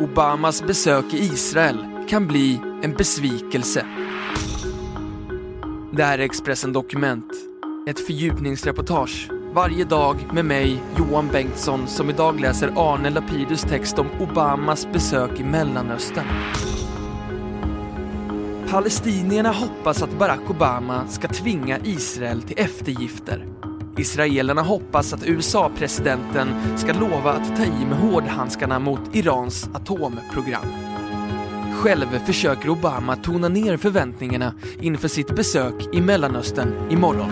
Obamas besök i Israel kan bli en besvikelse. Det här är Expressen Dokument. Ett fördjupningsreportage varje dag med mig, Johan Bengtsson, som idag läser Arne Lapidus text om Obamas besök i Mellanöstern. Palestinierna hoppas att Barack Obama ska tvinga Israel till eftergifter. Israelerna hoppas att USA-presidenten ska lova att ta i med hårdhandskarna mot Irans atomprogram. Själv försöker Obama tona ner förväntningarna inför sitt besök i Mellanöstern imorgon.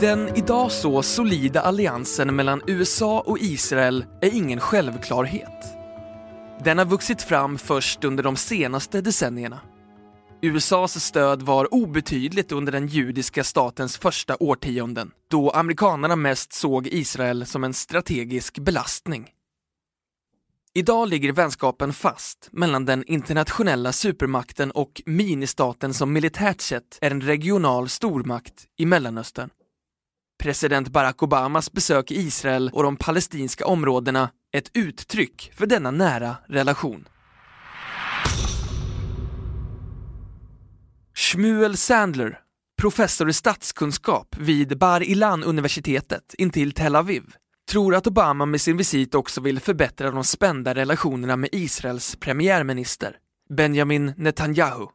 Den idag så solida alliansen mellan USA och Israel är ingen självklarhet. Den har vuxit fram först under de senaste decennierna. USAs stöd var obetydligt under den judiska statens första årtionden, då amerikanerna mest såg Israel som en strategisk belastning. Idag ligger vänskapen fast mellan den internationella supermakten och ministaten som militärt sett är en regional stormakt i Mellanöstern. President Barack Obamas besök i Israel och de palestinska områdena ett uttryck för denna nära relation. Shmuel Sandler, professor i statskunskap vid Bar Ilan-universitetet intill Tel Aviv, tror att Obama med sin visit också vill förbättra de spända relationerna med Israels premiärminister, Benjamin Netanyahu.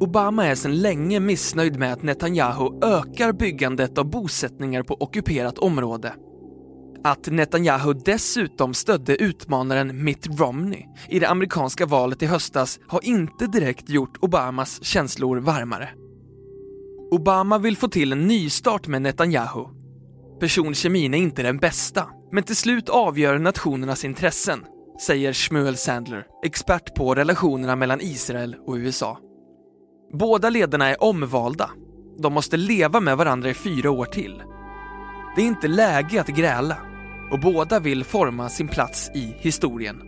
Obama är sedan länge missnöjd med att Netanyahu ökar byggandet av bosättningar på ockuperat område. Att Netanyahu dessutom stödde utmanaren Mitt Romney i det amerikanska valet i höstas har inte direkt gjort Obamas känslor varmare. Obama vill få till en nystart med Netanyahu. Personkemin är inte den bästa, men till slut avgör nationernas intressen, säger Shmuel Sandler, expert på relationerna mellan Israel och USA. Båda ledarna är omvalda. De måste leva med varandra i fyra år till. Det är inte läge att gräla och båda vill forma sin plats i historien.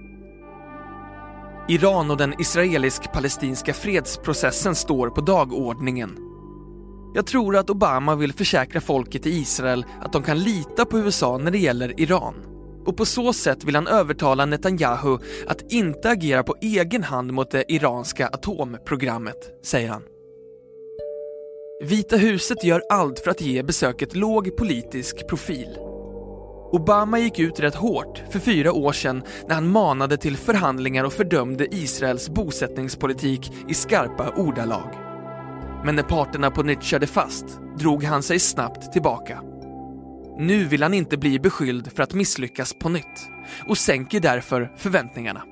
Iran och den israelisk-palestinska fredsprocessen står på dagordningen. Jag tror att Obama vill försäkra folket i Israel att de kan lita på USA när det gäller Iran. Och på så sätt vill han övertala Netanyahu att inte agera på egen hand mot det iranska atomprogrammet, säger han. Vita huset gör allt för att ge besöket låg politisk profil. Obama gick ut rätt hårt för fyra år sedan när han manade till förhandlingar och fördömde Israels bosättningspolitik i skarpa ordalag. Men när parterna på nytt körde fast drog han sig snabbt tillbaka. Nu vill han inte bli beskylld för att misslyckas på nytt och sänker därför förväntningarna.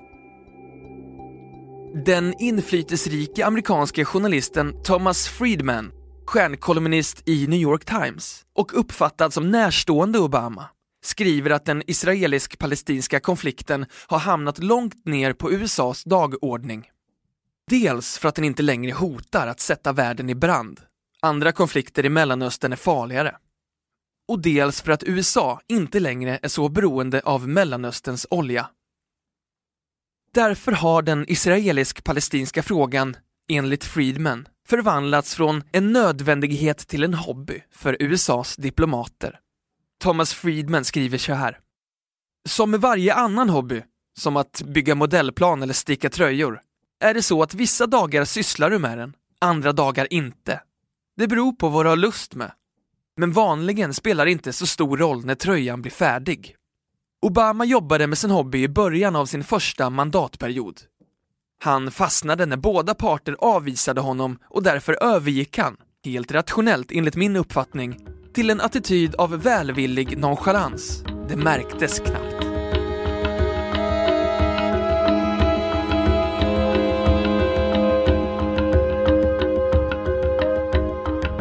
Den inflytelserike amerikanske journalisten Thomas Friedman, stjärnkolumnist i New York Times och uppfattad som närstående Obama, skriver att den israelisk-palestinska konflikten har hamnat långt ner på USAs dagordning. Dels för att den inte längre hotar att sätta världen i brand. Andra konflikter i Mellanöstern är farligare. Och dels för att USA inte längre är så beroende av Mellanösterns olja. Därför har den israelisk-palestinska frågan, enligt Friedman, förvandlats från en nödvändighet till en hobby för USAs diplomater. Thomas Friedman skriver så här. Som med varje annan hobby, som att bygga modellplan eller sticka tröjor, är det så att vissa dagar sysslar du med den, andra dagar inte. Det beror på vad du har lust med. Men vanligen spelar det inte så stor roll när tröjan blir färdig. Obama jobbade med sin hobby i början av sin första mandatperiod. Han fastnade när båda parter avvisade honom och därför övergick han, helt rationellt enligt min uppfattning, till en attityd av välvillig nonchalans. Det märktes knappt.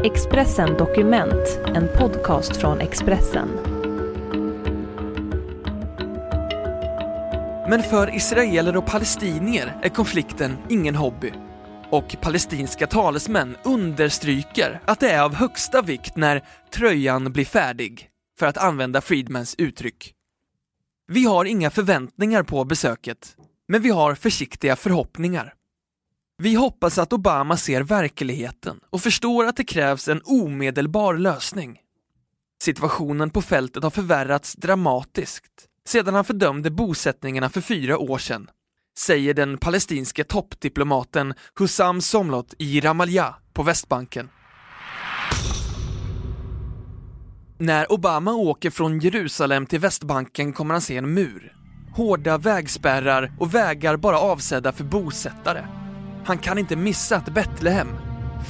Expressen Dokument, en podcast från Expressen. Men för israeler och palestinier är konflikten ingen hobby. Och palestinska talesmän understryker att det är av högsta vikt när tröjan blir färdig, för att använda Friedmans uttryck. Vi har inga förväntningar på besöket, men vi har försiktiga förhoppningar. Vi hoppas att Obama ser verkligheten och förstår att det krävs en omedelbar lösning. Situationen på fältet har förvärrats dramatiskt sedan han fördömde bosättningarna för fyra år sedan, säger den palestinske toppdiplomaten Hussam Somlot i Ramallah på Västbanken. När Obama åker från Jerusalem till Västbanken kommer han se en mur. Hårda vägspärrar och vägar bara avsedda för bosättare. Han kan inte missa att Betlehem,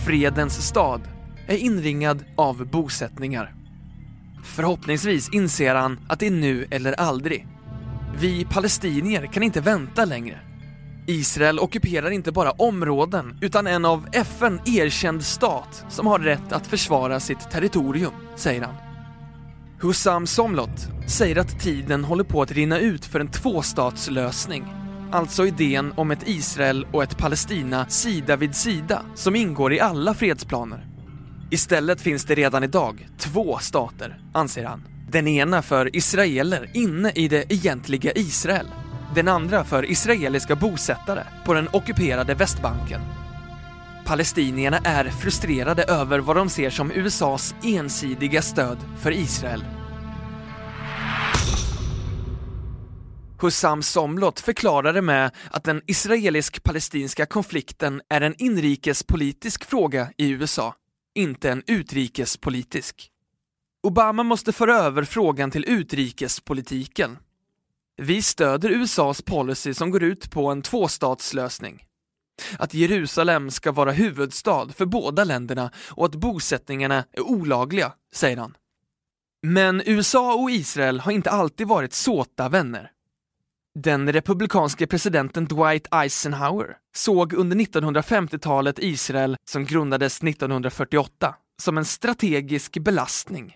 fredens stad, är inringad av bosättningar. Förhoppningsvis inser han att det är nu eller aldrig. Vi palestinier kan inte vänta längre. Israel ockuperar inte bara områden, utan en av FN erkänd stat som har rätt att försvara sitt territorium, säger han. Hussam Somlot säger att tiden håller på att rinna ut för en tvåstatslösning. Alltså idén om ett Israel och ett Palestina sida vid sida som ingår i alla fredsplaner. Istället finns det redan idag två stater, anser han. Den ena för israeler inne i det egentliga Israel. Den andra för israeliska bosättare på den ockuperade Västbanken. Palestinierna är frustrerade över vad de ser som USAs ensidiga stöd för Israel. Hussam Somlot förklarade med att den israelisk-palestinska konflikten är en inrikespolitisk fråga i USA, inte en utrikespolitisk. Obama måste föra över frågan till utrikespolitiken. Vi stöder USAs policy som går ut på en tvåstatslösning. Att Jerusalem ska vara huvudstad för båda länderna och att bosättningarna är olagliga, säger han. Men USA och Israel har inte alltid varit såta vänner. Den republikanske presidenten Dwight Eisenhower såg under 1950-talet Israel, som grundades 1948, som en strategisk belastning.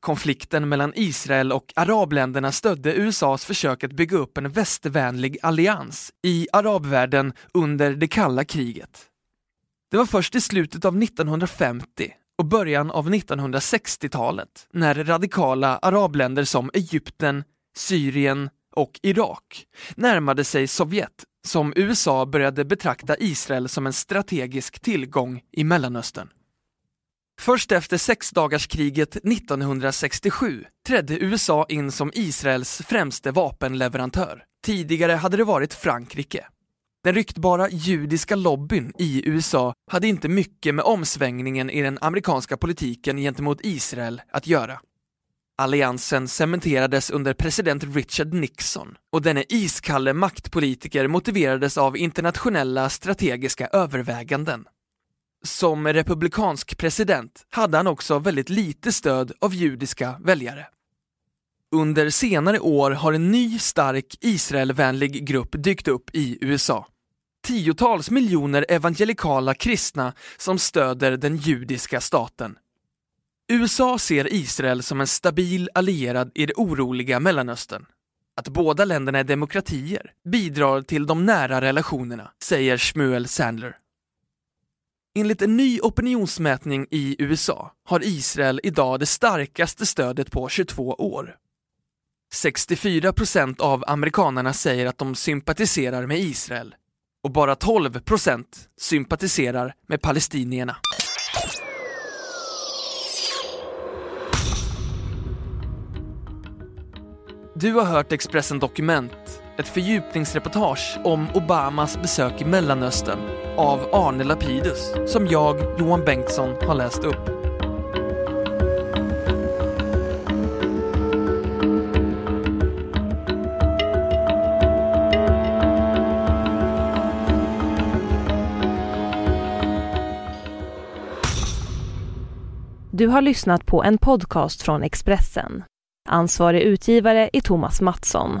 Konflikten mellan Israel och arabländerna stödde USAs försök att bygga upp en västvänlig allians i arabvärlden under det kalla kriget. Det var först i slutet av 1950 och början av 1960-talet när radikala arabländer som Egypten, Syrien och Irak närmade sig Sovjet som USA började betrakta Israel som en strategisk tillgång i Mellanöstern. Först efter sexdagarskriget 1967 trädde USA in som Israels främste vapenleverantör. Tidigare hade det varit Frankrike. Den ryktbara judiska lobbyn i USA hade inte mycket med omsvängningen i den amerikanska politiken gentemot Israel att göra. Alliansen cementerades under president Richard Nixon och denne iskalle maktpolitiker motiverades av internationella strategiska överväganden. Som republikansk president hade han också väldigt lite stöd av judiska väljare. Under senare år har en ny stark Israelvänlig grupp dykt upp i USA. Tiotals miljoner evangelikala kristna som stöder den judiska staten. USA ser Israel som en stabil allierad i det oroliga Mellanöstern. Att båda länderna är demokratier bidrar till de nära relationerna, säger Shmuel Sandler. Enligt en ny opinionsmätning i USA har Israel idag det starkaste stödet på 22 år. 64 procent av amerikanerna säger att de sympatiserar med Israel och bara 12 procent sympatiserar med palestinierna. Du har hört Expressen Dokument, ett fördjupningsreportage om Obamas besök i Mellanöstern av Arne Lapidus, som jag, Johan Bengtsson, har läst upp. Du har lyssnat på en podcast från Expressen. Ansvarig utgivare är Thomas Mattsson.